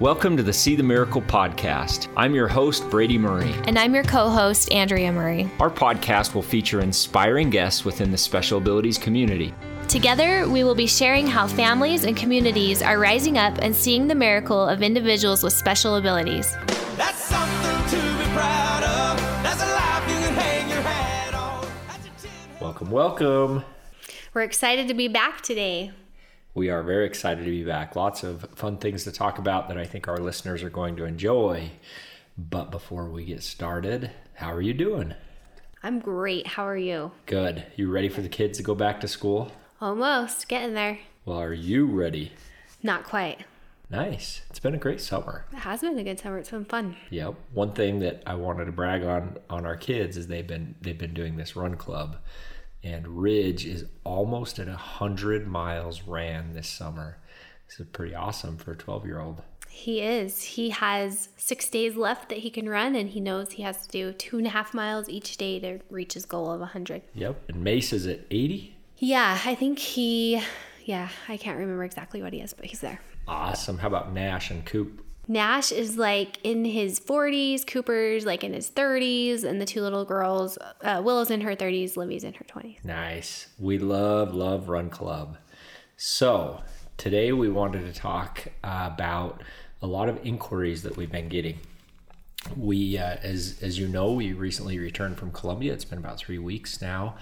Welcome to the See the Miracle podcast. I'm your host, Brady Murray. And I'm your co host, Andrea Murray. Our podcast will feature inspiring guests within the special abilities community. Together, we will be sharing how families and communities are rising up and seeing the miracle of individuals with special abilities. That's something to be proud of. That's a life you can hang your hat on. Welcome, welcome. We're excited to be back today. We are very excited to be back. Lots of fun things to talk about that I think our listeners are going to enjoy. But before we get started, how are you doing? I'm great. How are you? Good. You ready for the kids to go back to school? Almost. Getting there. Well, are you ready? Not quite. Nice. It's been a great summer. It has been a good summer. It's been fun. Yep. One thing that I wanted to brag on on our kids is they've been they've been doing this run club and Ridge is almost at 100 miles ran this summer. This is pretty awesome for a 12 year old. He is. He has six days left that he can run, and he knows he has to do two and a half miles each day to reach his goal of 100. Yep. And Mace is at 80? Yeah, I think he, yeah, I can't remember exactly what he is, but he's there. Awesome. How about Nash and Coop? Nash is like in his 40s, Cooper's like in his 30s, and the two little girls, uh, Willow's in her 30s, Livy's in her 20s. Nice. We love, love Run Club. So today we wanted to talk about a lot of inquiries that we've been getting. We, uh, as as you know, we recently returned from Colombia. It's been about three weeks now,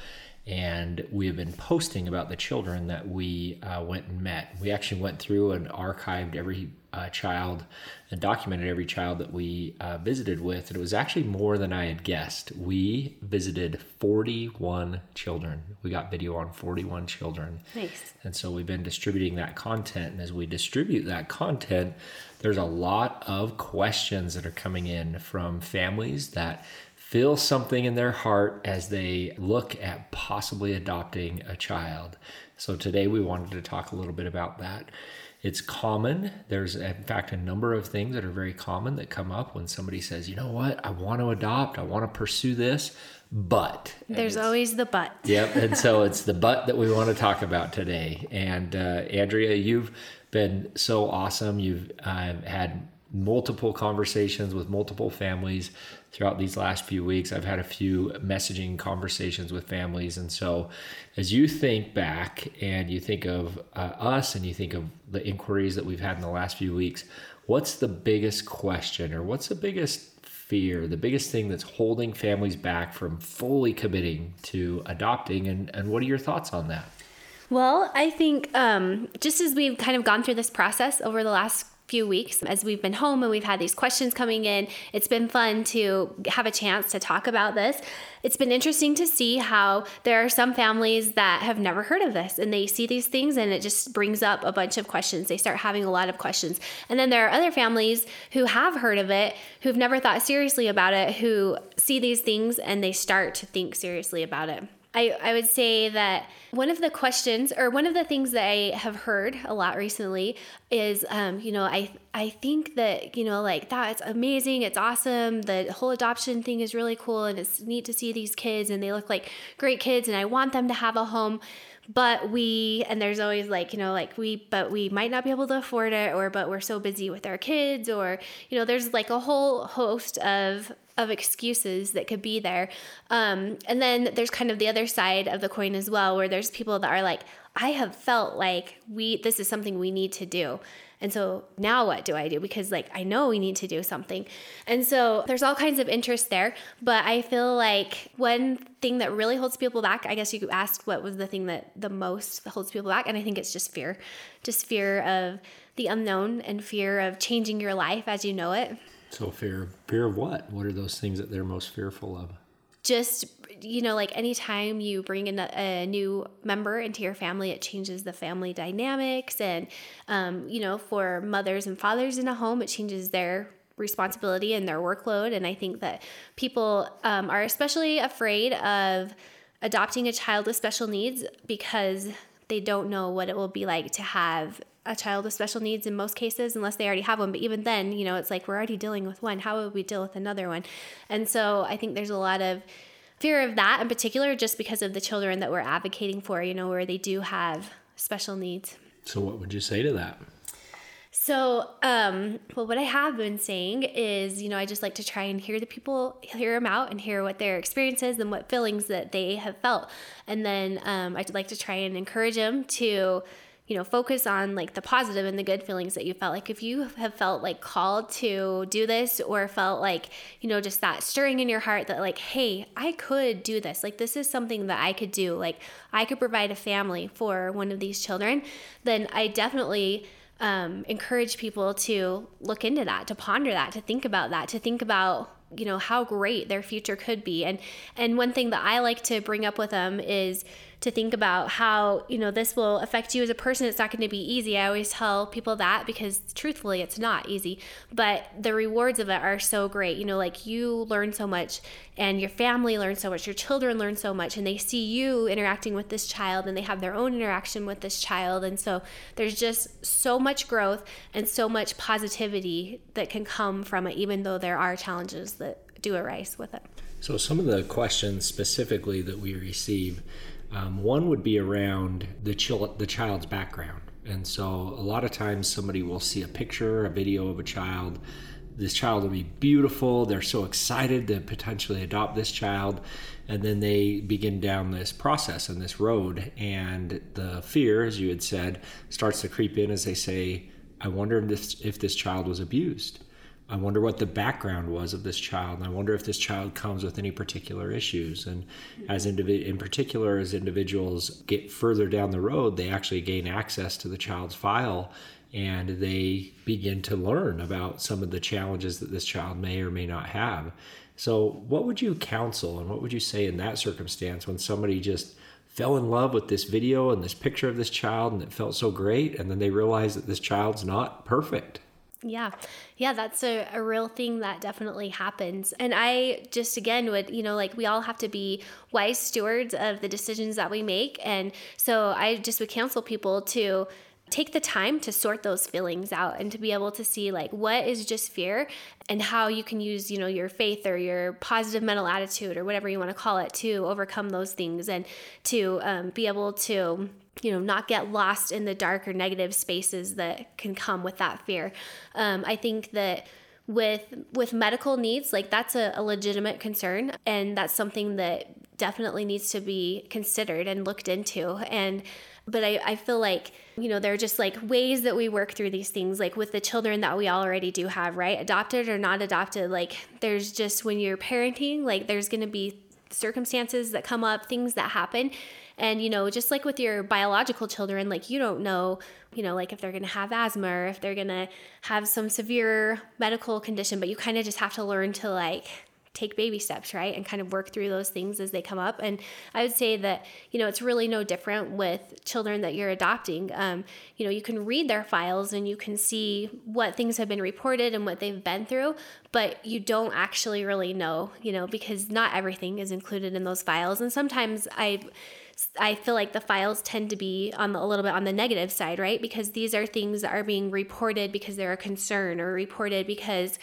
and we have been posting about the children that we uh, went and met. We actually went through and archived every uh, child and documented every child that we uh, visited with. And it was actually more than I had guessed. We visited 41 children. We got video on 41 children. Nice. And so we've been distributing that content. And as we distribute that content, there's a lot of questions that are coming in from families that feel something in their heart as they look at possibly adopting a child. So today we wanted to talk a little bit about that. It's common. There's, in fact, a number of things that are very common that come up when somebody says, you know what, I want to adopt, I want to pursue this, but. There's always the but. Yep. And so it's the but that we want to talk about today. And uh, Andrea, you've been so awesome. You've uh, had multiple conversations with multiple families throughout these last few weeks. I've had a few messaging conversations with families. And so, as you think back and you think of uh, us and you think of the inquiries that we've had in the last few weeks, what's the biggest question or what's the biggest fear, the biggest thing that's holding families back from fully committing to adopting? And, and what are your thoughts on that? Well, I think um, just as we've kind of gone through this process over the last few weeks as we've been home and we've had these questions coming in. It's been fun to have a chance to talk about this. It's been interesting to see how there are some families that have never heard of this and they see these things and it just brings up a bunch of questions. They start having a lot of questions. And then there are other families who have heard of it, who've never thought seriously about it, who see these things and they start to think seriously about it. I, I would say that one of the questions or one of the things that I have heard a lot recently is, um, you know, I I think that you know like that's amazing, it's awesome. The whole adoption thing is really cool, and it's neat to see these kids, and they look like great kids, and I want them to have a home but we and there's always like you know like we but we might not be able to afford it or but we're so busy with our kids or you know there's like a whole host of of excuses that could be there. Um, and then there's kind of the other side of the coin as well, where there's people that are like, I have felt like we this is something we need to do. And so now what do I do? Because like I know we need to do something. And so there's all kinds of interest there. But I feel like one thing that really holds people back, I guess you could ask what was the thing that the most holds people back. And I think it's just fear. Just fear of the unknown and fear of changing your life as you know it. So fear, fear of what? What are those things that they're most fearful of? Just you know, like anytime you bring in a, a new member into your family, it changes the family dynamics, and um, you know, for mothers and fathers in a home, it changes their responsibility and their workload. And I think that people um, are especially afraid of adopting a child with special needs because they don't know what it will be like to have a child with special needs in most cases unless they already have one. But even then you know it's like we're already dealing with one. How would we deal with another one? And so i think there's a lot of fear of that in particular just because of the children that we're advocating for you know where they do have special needs. So what would you say to that So, um, well, what I have been saying is, you know, I just like to try and hear the people, hear them out, and hear what their experiences and what feelings that they have felt, and then um, I'd like to try and encourage them to you know, focus on like the positive and the good feelings that you felt. Like if you have felt like called to do this or felt like, you know, just that stirring in your heart that like, hey, I could do this. Like this is something that I could do. Like I could provide a family for one of these children, then I definitely um, encourage people to look into that, to ponder that, to think about that, to think about you know how great their future could be. And and one thing that i like to bring up with them is to think about how you know this will affect you as a person. It's not going to be easy. I always tell people that because truthfully it's not easy. But the rewards of it are so great. You know like you learn so much and your family learns so much your children learn so much and they see you interacting with this child and they have their own interaction with this child. And so there's just so much growth and so much positivity that can come from it even though there are challenges that do arise with it. So some of the questions specifically that we receive um, one would be around the, the child's background. And so a lot of times somebody will see a picture, a video of a child. This child will be beautiful. They're so excited to potentially adopt this child. And then they begin down this process and this road. And the fear, as you had said, starts to creep in as they say, I wonder if this, if this child was abused. I wonder what the background was of this child. And I wonder if this child comes with any particular issues. And as in particular, as individuals get further down the road, they actually gain access to the child's file and they begin to learn about some of the challenges that this child may or may not have. So, what would you counsel and what would you say in that circumstance when somebody just fell in love with this video and this picture of this child and it felt so great, and then they realize that this child's not perfect? Yeah. Yeah, that's a, a real thing that definitely happens. And I just, again, would, you know, like we all have to be wise stewards of the decisions that we make. And so I just would counsel people to take the time to sort those feelings out and to be able to see like what is just fear and how you can use you know your faith or your positive mental attitude or whatever you want to call it to overcome those things and to um, be able to you know not get lost in the dark or negative spaces that can come with that fear. Um, i think that with with medical needs like that's a, a legitimate concern and that's something that definitely needs to be considered and looked into. And but I, I feel like you know there are just like ways that we work through these things like with the children that we already do have right? Adopted or not adopted like there's just when you're parenting like there's going to be circumstances that come up things that happen and, you know, just like with your biological children, like you don't know, you know, like if they're going to have asthma or if they're going to have some severe medical condition, but you kind of just have to learn to like take baby steps, right? And kind of work through those things as they come up. And I would say that, you know, it's really no different with children that you're adopting. Um, you know, you can read their files and you can see what things have been reported and what they've been through, but you don't actually really know, you know, because not everything is included in those files. And sometimes I, I feel like the files tend to be on the, a little bit on the negative side, right? Because these are things that are being reported because they're a concern or reported because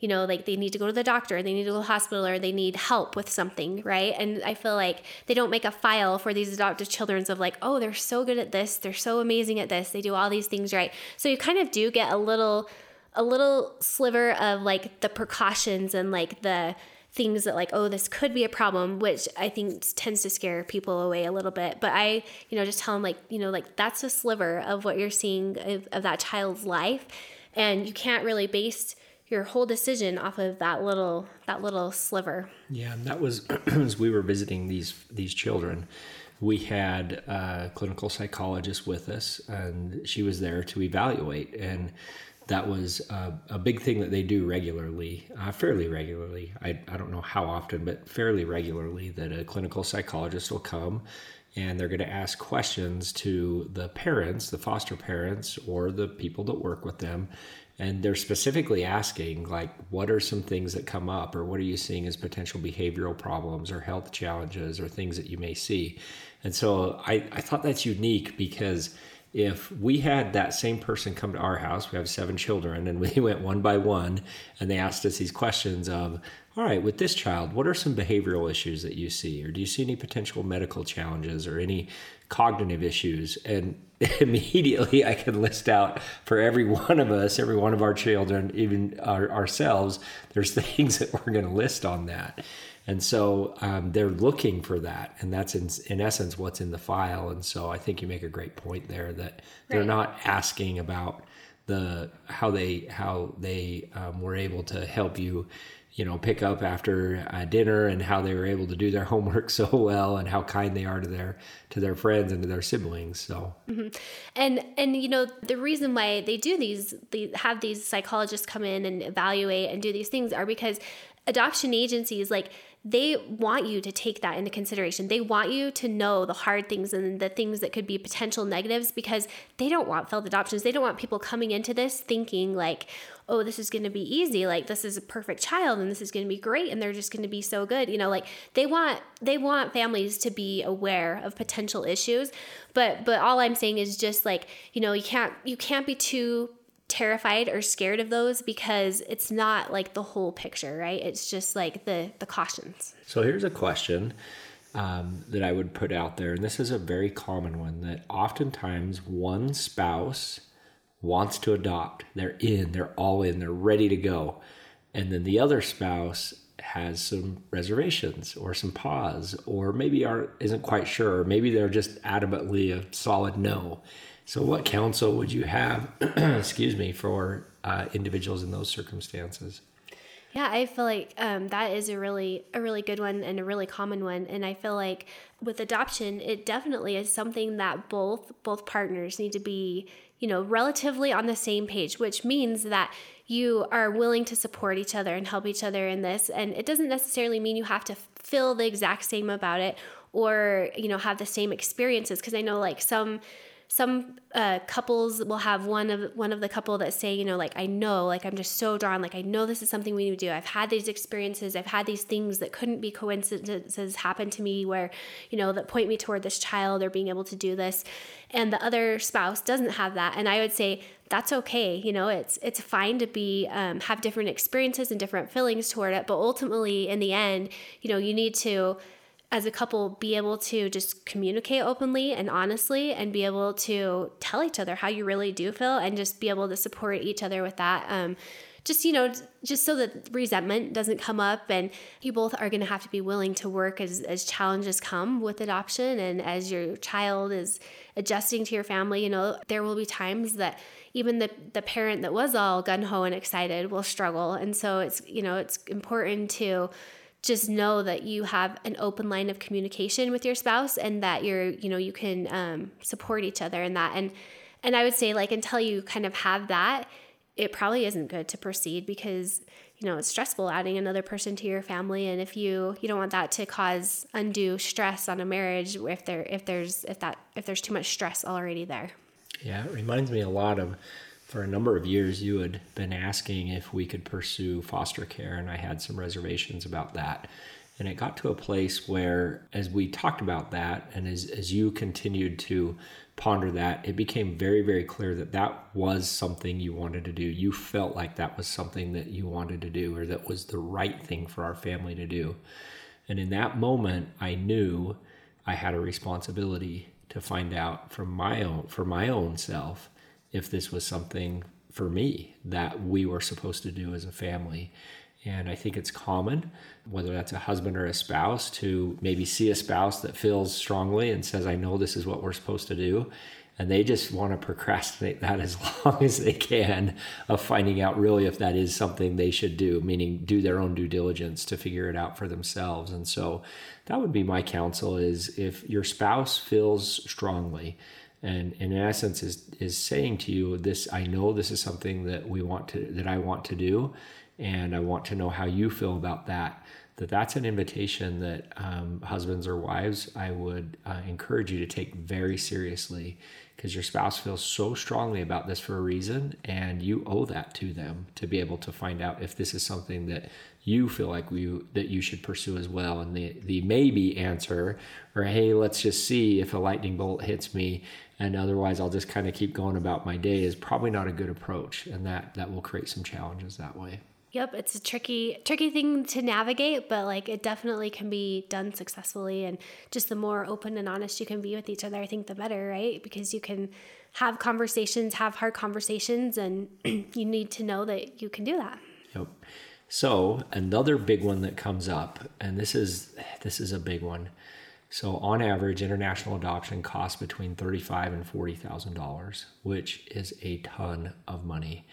you know, like they need to go to the doctor, they need to go to the hospital, or they need help with something, right? And I feel like they don't make a file for these adoptive children's of like, oh, they're so good at this, they're so amazing at this, they do all these things right. So you kind of do get a little, a little sliver of like the precautions and like the things that like oh this could be a problem which i think tends to scare people away a little bit. But i you know just tell them like you know like that's a sliver of what you're seeing of, of that child's life. And you can't really base your whole decision off of that little that little sliver. Yeah And that was as we were visiting these these children we had a clinical psychologist with us and she was there to evaluate. And that was uh, a big thing that they do regularly, uh, fairly regularly. I, I don't know how often, but fairly regularly, that a clinical psychologist will come and they're going to ask questions to the parents, the foster parents, or the people that work with them. And they're specifically asking, like, what are some things that come up, or what are you seeing as potential behavioral problems, or health challenges, or things that you may see? And so I, I thought that's unique because if we had that same person come to our house, we have seven children, and we went one by one, and they asked us these questions of, all right, with this child, what are some behavioral issues that you see? Or do you see any potential medical challenges or any cognitive issues and immediately I can list out for every one of us, every one of our children, even our, ourselves, there's things that we're going to list on that. And so um, they're looking for that. And that's in, in essence what's in the file. And so I think you make a great point there that they're right. not asking about the how they how they um, were able to help you you know pick up after uh, dinner and how they were able to do their homework so well and how kind they are to their to their friends and to their siblings so mm-hmm. and and you know the reason why they do these they have these psychologists come in and evaluate and do these things are because adoption agencies like they want you to take that into consideration. They want you to know the hard things and the things that could be potential negatives because they don't want failed adoptions. They don't want people coming into this thinking like, oh, this is going to be easy. Like this is a perfect child and this is going to be great and they're just going to be so good. You know, like they want they want families to be aware of potential issues. But but all I'm saying is just like, you know, you can't you can't be too terrified or scared of those because it's not like the whole picture, right? It's just like the the cautions. So here's a question um, that I would put out there, and this is a very common one that oftentimes one spouse wants to adopt. They're in, they're all in, they're ready to go, and then the other spouse has some reservations or some pause or maybe aren't isn't quite sure or maybe they're just adamantly a solid no so, what counsel would you have, excuse me, for uh, individuals in those circumstances? Yeah, I feel like um, that is a really a really good one and a really common one, and I feel like with adoption, it definitely is something that both both partners need to be, you know, relatively on the same page, which means that you are willing to support each other and help each other in this, and it doesn't necessarily mean you have to feel the exact same about it or you know have the same experiences. Because I know like some some uh, couples will have one of one of the couple that say, you know, like I know, like I'm just so drawn, like I know this is something we need to do. I've had these experiences, I've had these things that couldn't be coincidences happen to me, where you know that point me toward this child or being able to do this, and the other spouse doesn't have that. And I would say that's okay. You know, it's it's fine to be um, have different experiences and different feelings toward it, but ultimately, in the end, you know, you need to as a couple be able to just communicate openly and honestly and be able to tell each other how you really do feel and just be able to support each other with that um, just you know just so that resentment doesn't come up and you both are going to have to be willing to work as, as challenges come with adoption and as your child is adjusting to your family you know there will be times that even the, the parent that was all gun-ho and excited will struggle. And so it's you know it's important to just know that you have an open line of communication with your spouse and that you're you know you can um, support each other in that. And and i would say like until you kind of have that it probably isn't good to proceed because you know it's stressful adding another person to your family. And if you you don't want that to cause undue stress on a marriage if there if there's if that if there's too much stress already there. Yeah it reminds me a lot of for a number of years you had been asking if we could pursue foster care and i had some reservations about that. And it got to a place where as we talked about that and as, as you continued to ponder that it became very very clear that that was something you wanted to do. You felt like that was something that you wanted to do or that was the right thing for our family to do. And in that moment i knew i had a responsibility to find out from my own for my own self if this was something for me that we were supposed to do as a family. And I think it's common, whether that's a husband or a spouse, to maybe see a spouse that feels strongly and says, I know this is what we're supposed to do. And they just want to procrastinate that as long as they can of finding out really if that is something they should do, meaning do their own due diligence to figure it out for themselves. And so that would be my counsel is if your spouse feels strongly and in essence is is saying to you this i know this is something that we want to that i want to do and i want to know how you feel about that. That that's an invitation that um, husbands or wives i would uh, encourage you to take very seriously because your spouse feels so strongly about this for a reason and you owe that to them to be able to find out if this is something that you feel like you that you should pursue as well. And the the maybe answer or hey let's just see if a lightning bolt hits me and otherwise I'll just kind of keep going about my day is probably not a good approach and that that will create some challenges that way. Yep, it's a tricky tricky thing to navigate, but like it definitely can be done successfully and just the more open and honest you can be with each other, I think the better, right? Because you can have conversations, have hard conversations and you need to know that you can do that. Yep. So, another big one that comes up and this is this is a big one. So, on average, international adoption costs between thirty-five and forty thousand dollars, which is a ton of money.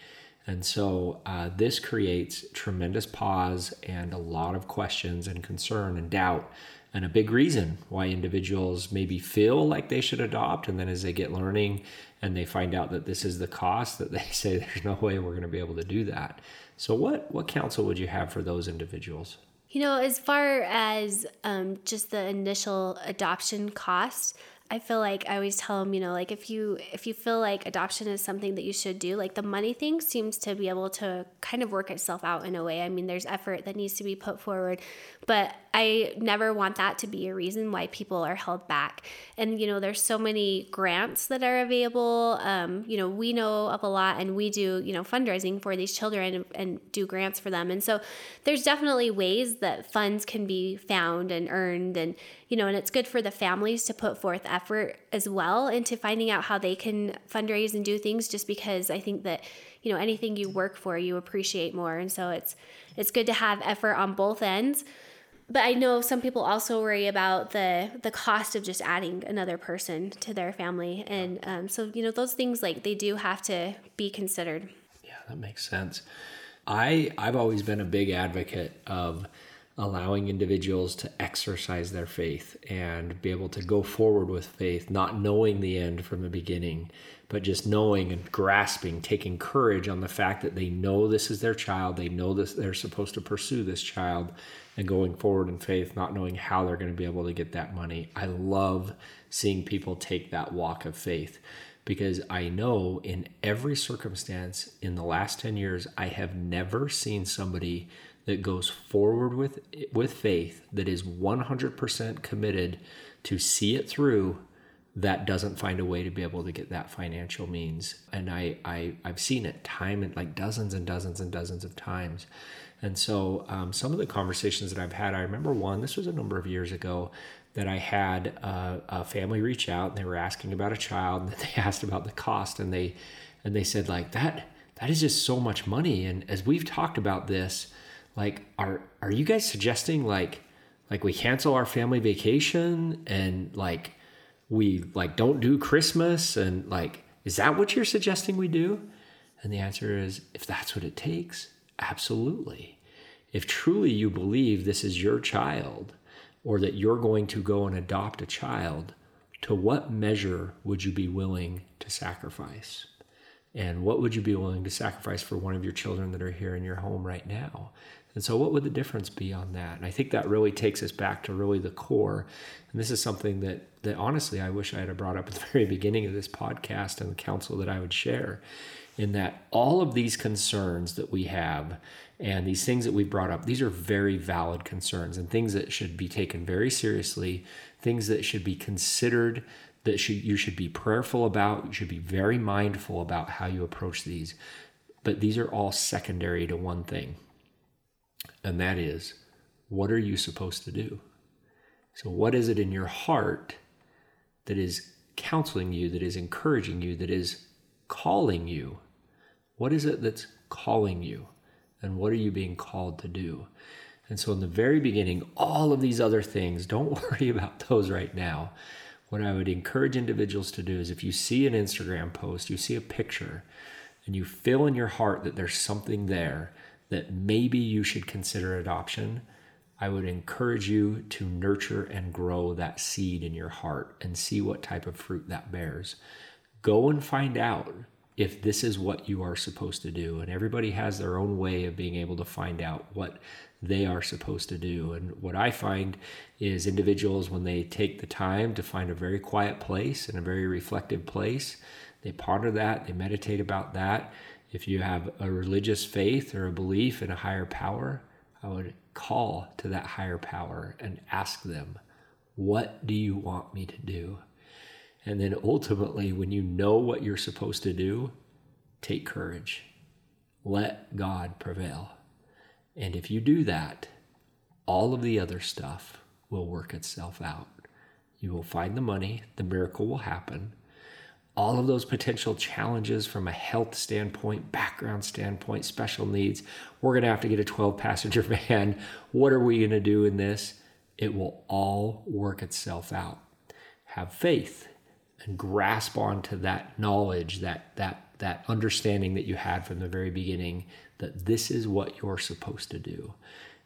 And so uh, this creates tremendous pause and a lot of questions and concern and doubt. And a big reason why individuals maybe feel like they should adopt. And then as they get learning and they find out that this is the cost, that they say there's no way we're going to be able to do that. So, what, what counsel would you have for those individuals? You know, as far as um, just the initial adoption cost, I feel like I always tell them, you know, like if you if you feel like adoption is something that you should do, like the money thing seems to be able to kind of work itself out in a way. I mean, there's effort that needs to be put forward, but I never want that to be a reason why people are held back. And you know, there's so many grants that are available. Um, you know, we know of a lot, and we do you know fundraising for these children and, and do grants for them. And so there's definitely ways that funds can be found and earned, and you know, and it's good for the families to put forth effort as well into finding out how they can fundraise and do things. Just because I think that you know anything you work for, you appreciate more, and so it's it's good to have effort on both ends but I know some people also worry about the the cost of just adding another person to their family, and um, so you know those things like they do have to be considered. Yeah, that makes sense. I I've always been a big advocate of allowing individuals to exercise their faith and be able to go forward with faith, not knowing the end from the beginning, but just knowing and grasping, taking courage on the fact that they know this is their child, they know this they're supposed to pursue this child and going forward in faith, not knowing how they're going to be able to get that money. I love seeing people take that walk of faith because I know in every circumstance in the last 10 years, I have never seen somebody that goes forward with with faith that is 100% committed to see it through that doesn't find a way to be able to get that financial means. And I, I i've seen it time and like dozens and dozens and dozens of times. And so um, some of the conversations that i've had i remember one this was a number of years ago that i had a, a family reach out and they were asking about a child and they asked about the cost and they and they said like that that is just so much money. And as we've talked about this like are are you guys suggesting like like we cancel our family vacation and like we like don't do christmas and like is that what you're suggesting we do? And the answer is if that's what it takes absolutely. If truly you believe this is your child or that you're going to go and adopt a child to what measure would you be willing to sacrifice? And what would you be willing to sacrifice for one of your children that are here in your home right now and so, what would the difference be on that? And I think that really takes us back to really the core. And this is something that, that honestly, I wish I had brought up at the very beginning of this podcast and the counsel that I would share. In that all of these concerns that we have and these things that we've brought up, these are very valid concerns and things that should be taken very seriously, things that should be considered that should, you should be prayerful about. You should be very mindful about how you approach these. But these are all secondary to one thing, and that is what are you supposed to do? So, what is it in your heart that is counseling you, that is encouraging you, that is calling you? What is it that's calling you? And what are you being called to do? And so, in the very beginning, all of these other things, don't worry about those right now. What I would encourage individuals to do is if you see an Instagram post, you see a picture, and you feel in your heart that there's something there that maybe you should consider adoption, I would encourage you to nurture and grow that seed in your heart and see what type of fruit that bears. Go and find out if this is what you are supposed to do. And everybody has their own way of being able to find out what they are supposed to do. And what I find is individuals, when they take the time to find a very quiet place and a very reflective place, they ponder that, they meditate about that, if you have a religious faith or a belief in a higher power, I would call to that higher power and ask them, What do you want me to do? And then ultimately, when you know what you're supposed to do, take courage. Let God prevail. And if you do that, all of the other stuff will work itself out. You will find the money, the miracle will happen. All of those potential challenges from a health standpoint, background standpoint, special needs. We're going to have to get a 12 passenger van. What are we going to do in this? It will all work itself out. Have faith and grasp onto that knowledge, that, that, that understanding that you had from the very beginning that this is what you're supposed to do.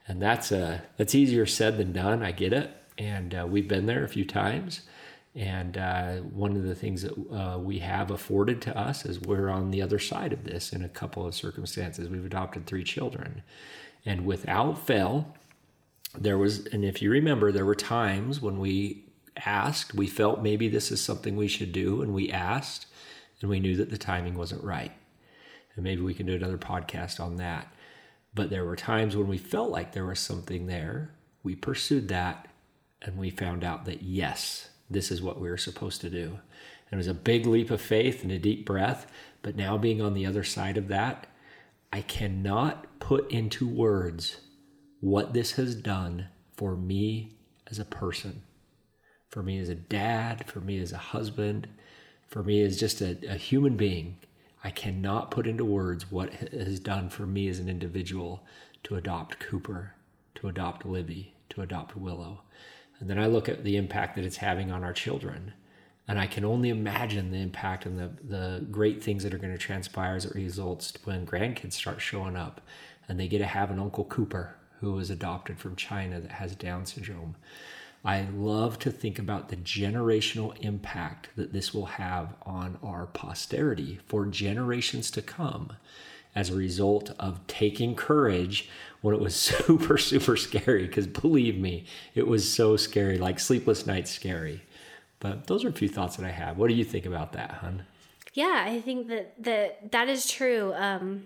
And that's, a, that's easier said than done. I get it and uh, we've been there a few times. And uh, one of the things that uh, we have afforded to us is we're on the other side of this in a couple of circumstances. We've adopted three children, and without fail, there was, and if you remember, there were times when we asked, we felt maybe this is something we should do, and we asked, and we knew that the timing wasn't right. And maybe we can do another podcast on that. But there were times when we felt like there was something there. We pursued that and we found out that yes, this is what we were supposed to do. And it was a big leap of faith and a deep breath. But now, being on the other side of that, I cannot put into words what this has done for me as a person, for me as a dad, for me as a husband, for me as just a, a human being. I cannot put into words what it has done for me as an individual to adopt Cooper, to adopt Libby, to adopt Willow. And then I look at the impact that it's having on our children. And I can only imagine the impact and the, the great things that are going to transpire as it results when grandkids start showing up and they get to have an Uncle Cooper who was adopted from China that has Down syndrome. I love to think about the generational impact that this will have on our posterity for generations to come as a result of taking courage when it was super, super scary. Because believe me, it was so scary, like sleepless nights scary. But those are a few thoughts that I have. What do you think about that, hun? Yeah, I think that that, that is true. Um,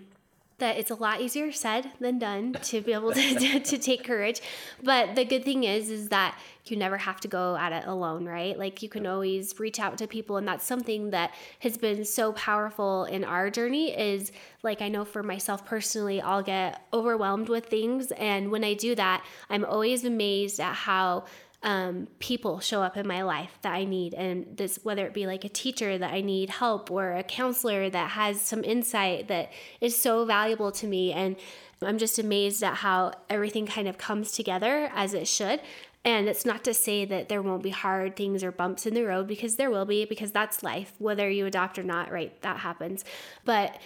that it's a lot easier said than done to be able to, to, to, take courage. But the good thing is is that you never have to go at it alone right? Like you can always reach out to people and that's something that has been so powerful in our journey is like i know for myself personally i'll get overwhelmed with things. And when i do that i'm always amazed at how um, people show up in my life that I need. And this, whether it be like a teacher that I need help or a counselor that has some insight that is so valuable to me. And I'm just amazed at how everything kind of comes together as it should. And it's not to say that there won't be hard things or bumps in the road because there will be because that's life whether you adopt or not right that happens but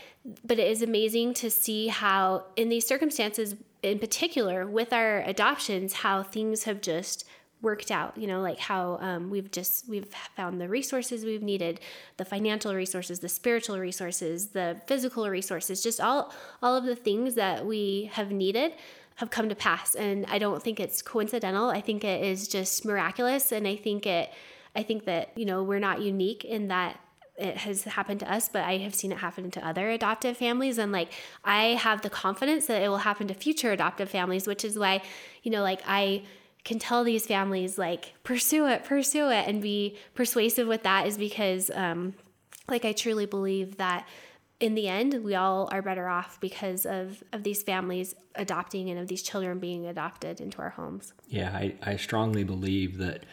but it is amazing to see how in these circumstances in particular with our adoptions how things have just worked out you know like how um, we've just we've found the resources we've needed the financial resources the spiritual resources the physical resources just all all of the things that we have needed have come to pass. And i don't think it's coincidental. I think it is just miraculous. And i think it i think that you know we're not unique in that it has happened to us, but I have seen it happen to other adoptive families. And like, I have the confidence that it will happen to future adoptive families, which is why, you know, like I can tell these families like pursue it pursue it and be persuasive with that is because um, like i truly believe that in the end we all are better off because of of these families adopting and of these children being adopted into our homes. Yeah i, I strongly believe that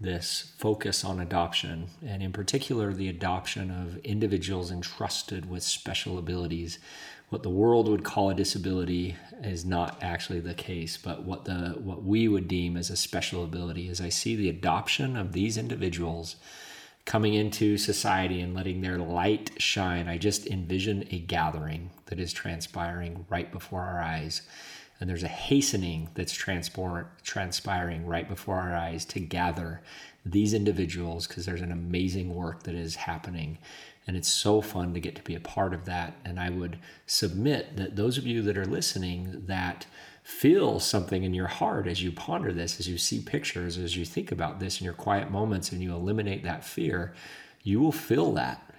this focus on adoption and in particular the adoption of individuals entrusted with special abilities what the world would call a disability is not actually the case, but what the what we would deem as a special ability is I see the adoption of these individuals coming into society and letting their light shine. I just envision a gathering that is transpiring right before our eyes. And there's a hastening that's transpiring right before our eyes to gather these individuals because there's an amazing work that is happening and it's so fun to get to be a part of that. And I would submit that those of you that are listening that feel something in your heart as you ponder this, as you see pictures, as you think about this in your quiet moments and you eliminate that fear, you will feel that.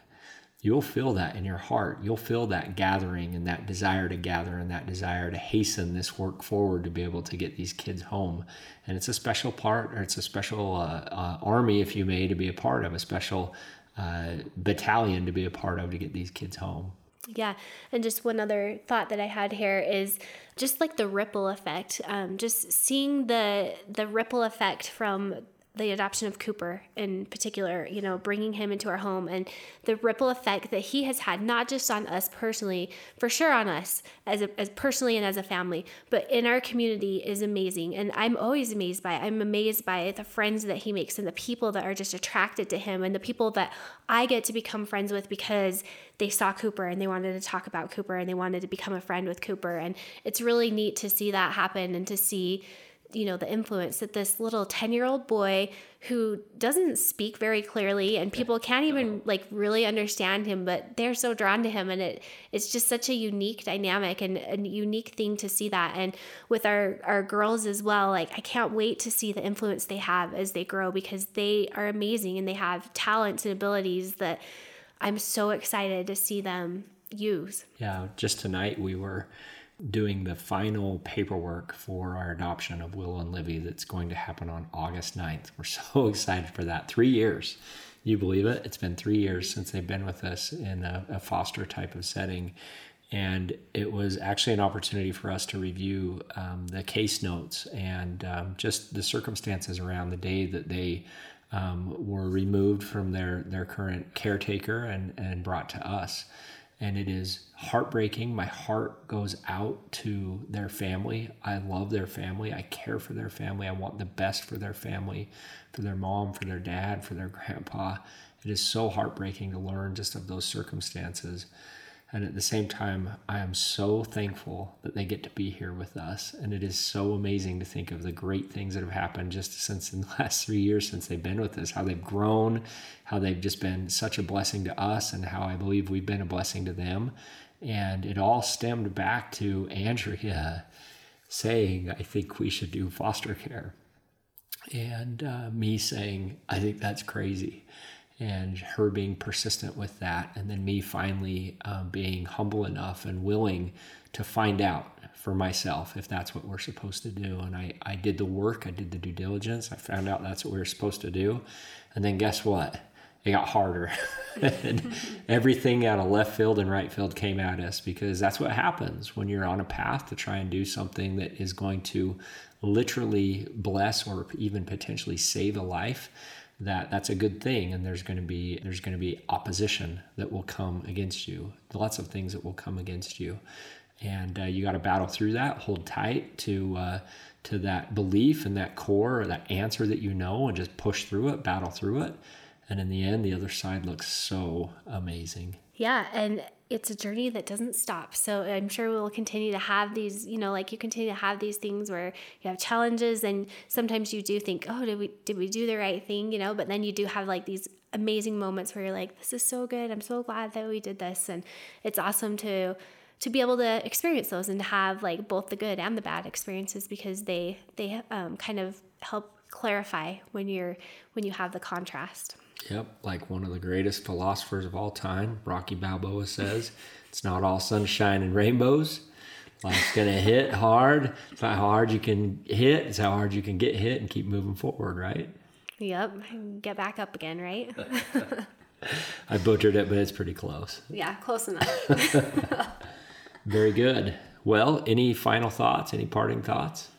You'll feel that in your heart. You'll feel that gathering and that desire to gather and that desire to hasten this work forward to be able to get these kids home. And it's a special part, or it's a special uh, uh, army, if you may, to be a part of, a special uh, battalion to be a part of to get these kids home. Yeah. And just one other thought that I had here is just like the ripple effect. Um, just seeing the the ripple effect from the adoption of Cooper in particular, you know, bringing him into our home and the ripple effect that he has had, not just on us personally, for sure on us as, a, as personally and as a family, but in our community is amazing. And I'm always amazed by it. I'm amazed by the friends that he makes and the people that are just attracted to him and the people that I get to become friends with because they saw Cooper and they wanted to talk about Cooper and they wanted to become a friend with Cooper. And it's really neat to see that happen and to see you know the influence that this little 10 year old boy who doesn't speak very clearly and people can't even like really understand him but they're so drawn to him and it it's just such a unique dynamic and a unique thing to see that. And with our our girls as well like i can't wait to see the influence they have as they grow because they are amazing and they have talents and abilities that i'm so excited to see them use. Yeah just tonight we were doing the final paperwork for our adoption of Will and Livy that's going to happen on August 9th. We're so excited for that. Three years. You believe it? It's been three years since they've been with us in a, a foster type of setting. And it was actually an opportunity for us to review um, the case notes and um, just the circumstances around the day that they um, were removed from their, their current caretaker and, and brought to us and it is heartbreaking. My heart goes out to their family. I love their family. I care for their family. I want the best for their family, for their mom, for their dad, for their grandpa. It is so heartbreaking to learn just of those circumstances. And at the same time, I am so thankful that they get to be here with us. And it is so amazing to think of the great things that have happened just since in the last three years since they've been with us, how they've grown, how they've just been such a blessing to us, and how I believe we've been a blessing to them. And it all stemmed back to Andrea saying, I think we should do foster care. And uh, me saying, I think that's crazy and her being persistent with that, and then me finally um, being humble enough and willing to find out for myself if that's what we're supposed to do. And I, I did the work, I did the due diligence, I found out that's what we were supposed to do. And then guess what? It got harder. and everything out of left field and right field came at us because that's what happens when you're on a path to try and do something that is going to literally bless or even potentially save a life that that's a good thing and there's going to be there's going to be opposition that will come against you. Lots of things that will come against you. And uh, you got to battle through that hold tight to uh, to that belief and that core or that answer that you know and just push through it battle through it. And in the end the other side looks so amazing. Yeah and it's a journey that doesn't stop. So I'm sure we'll continue to have these, you know, like you continue to have these things where you have challenges and sometimes you do think, oh, did we did we do the right thing, you know? But then you do have like these amazing moments where you're like, this is so good. I'm so glad that we did this, and it's awesome to to be able to experience those and to have like both the good and the bad experiences because they they um, kind of help clarify when you're when you have the contrast. Yep, like one of the greatest philosophers of all time, Rocky Balboa says, it's not all sunshine and rainbows. Life's gonna hit hard. It's not how hard you can hit, it's how hard you can get hit and keep moving forward, right? Yep, get back up again, right? I butchered it, but it's pretty close. Yeah, close enough. Very good. Well, any final thoughts? Any parting thoughts?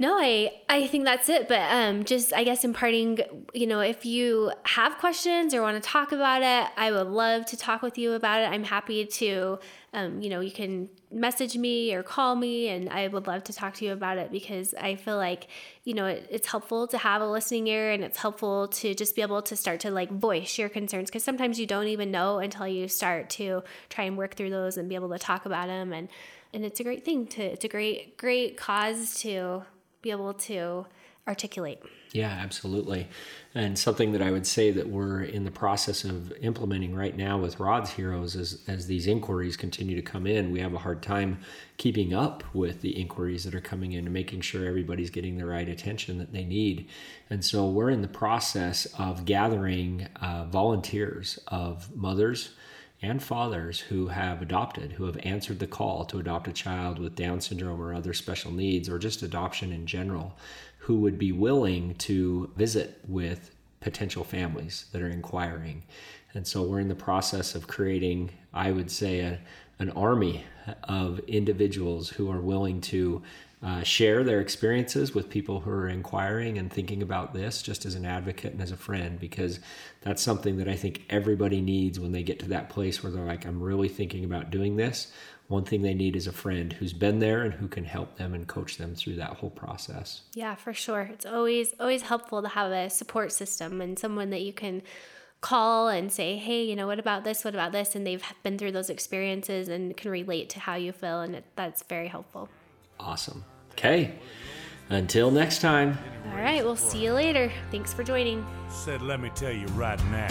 No, I I think that's it. But um, just I guess imparting, you know, if you have questions or want to talk about it, I would love to talk with you about it. I'm happy to, um, you know, you can message me or call me, and I would love to talk to you about it because I feel like, you know, it, it's helpful to have a listening ear, and it's helpful to just be able to start to like voice your concerns because sometimes you don't even know until you start to try and work through those and be able to talk about them and and it's a great thing to it's a great great cause to be able to articulate. Yeah, absolutely. And something that I would say that we're in the process of implementing right now with Rod's Heroes is as these inquiries continue to come in, we have a hard time keeping up with the inquiries that are coming in and making sure everybody's getting the right attention that they need. And so we're in the process of gathering uh, volunteers of mothers and fathers who have adopted, who have answered the call to adopt a child with Down syndrome or other special needs, or just adoption in general, who would be willing to visit with potential families that are inquiring. And so we're in the process of creating, I would say, a, an army of individuals who are willing to uh, share their experiences with people who are inquiring and thinking about this just as an advocate and as a friend because that's something that I think everybody needs when they get to that place where they're like, I'm really thinking about doing this. One thing they need is a friend who's been there and who can help them and coach them through that whole process. Yeah, for sure. It's always always helpful to have a support system and someone that you can call and say, hey, you know, what about this? What about this? And they've been through those experiences and can relate to how you feel. And that's very helpful. Awesome. Okay. Until next time. All right, we'll see you later. Thanks for joining. Said, let me tell you right now.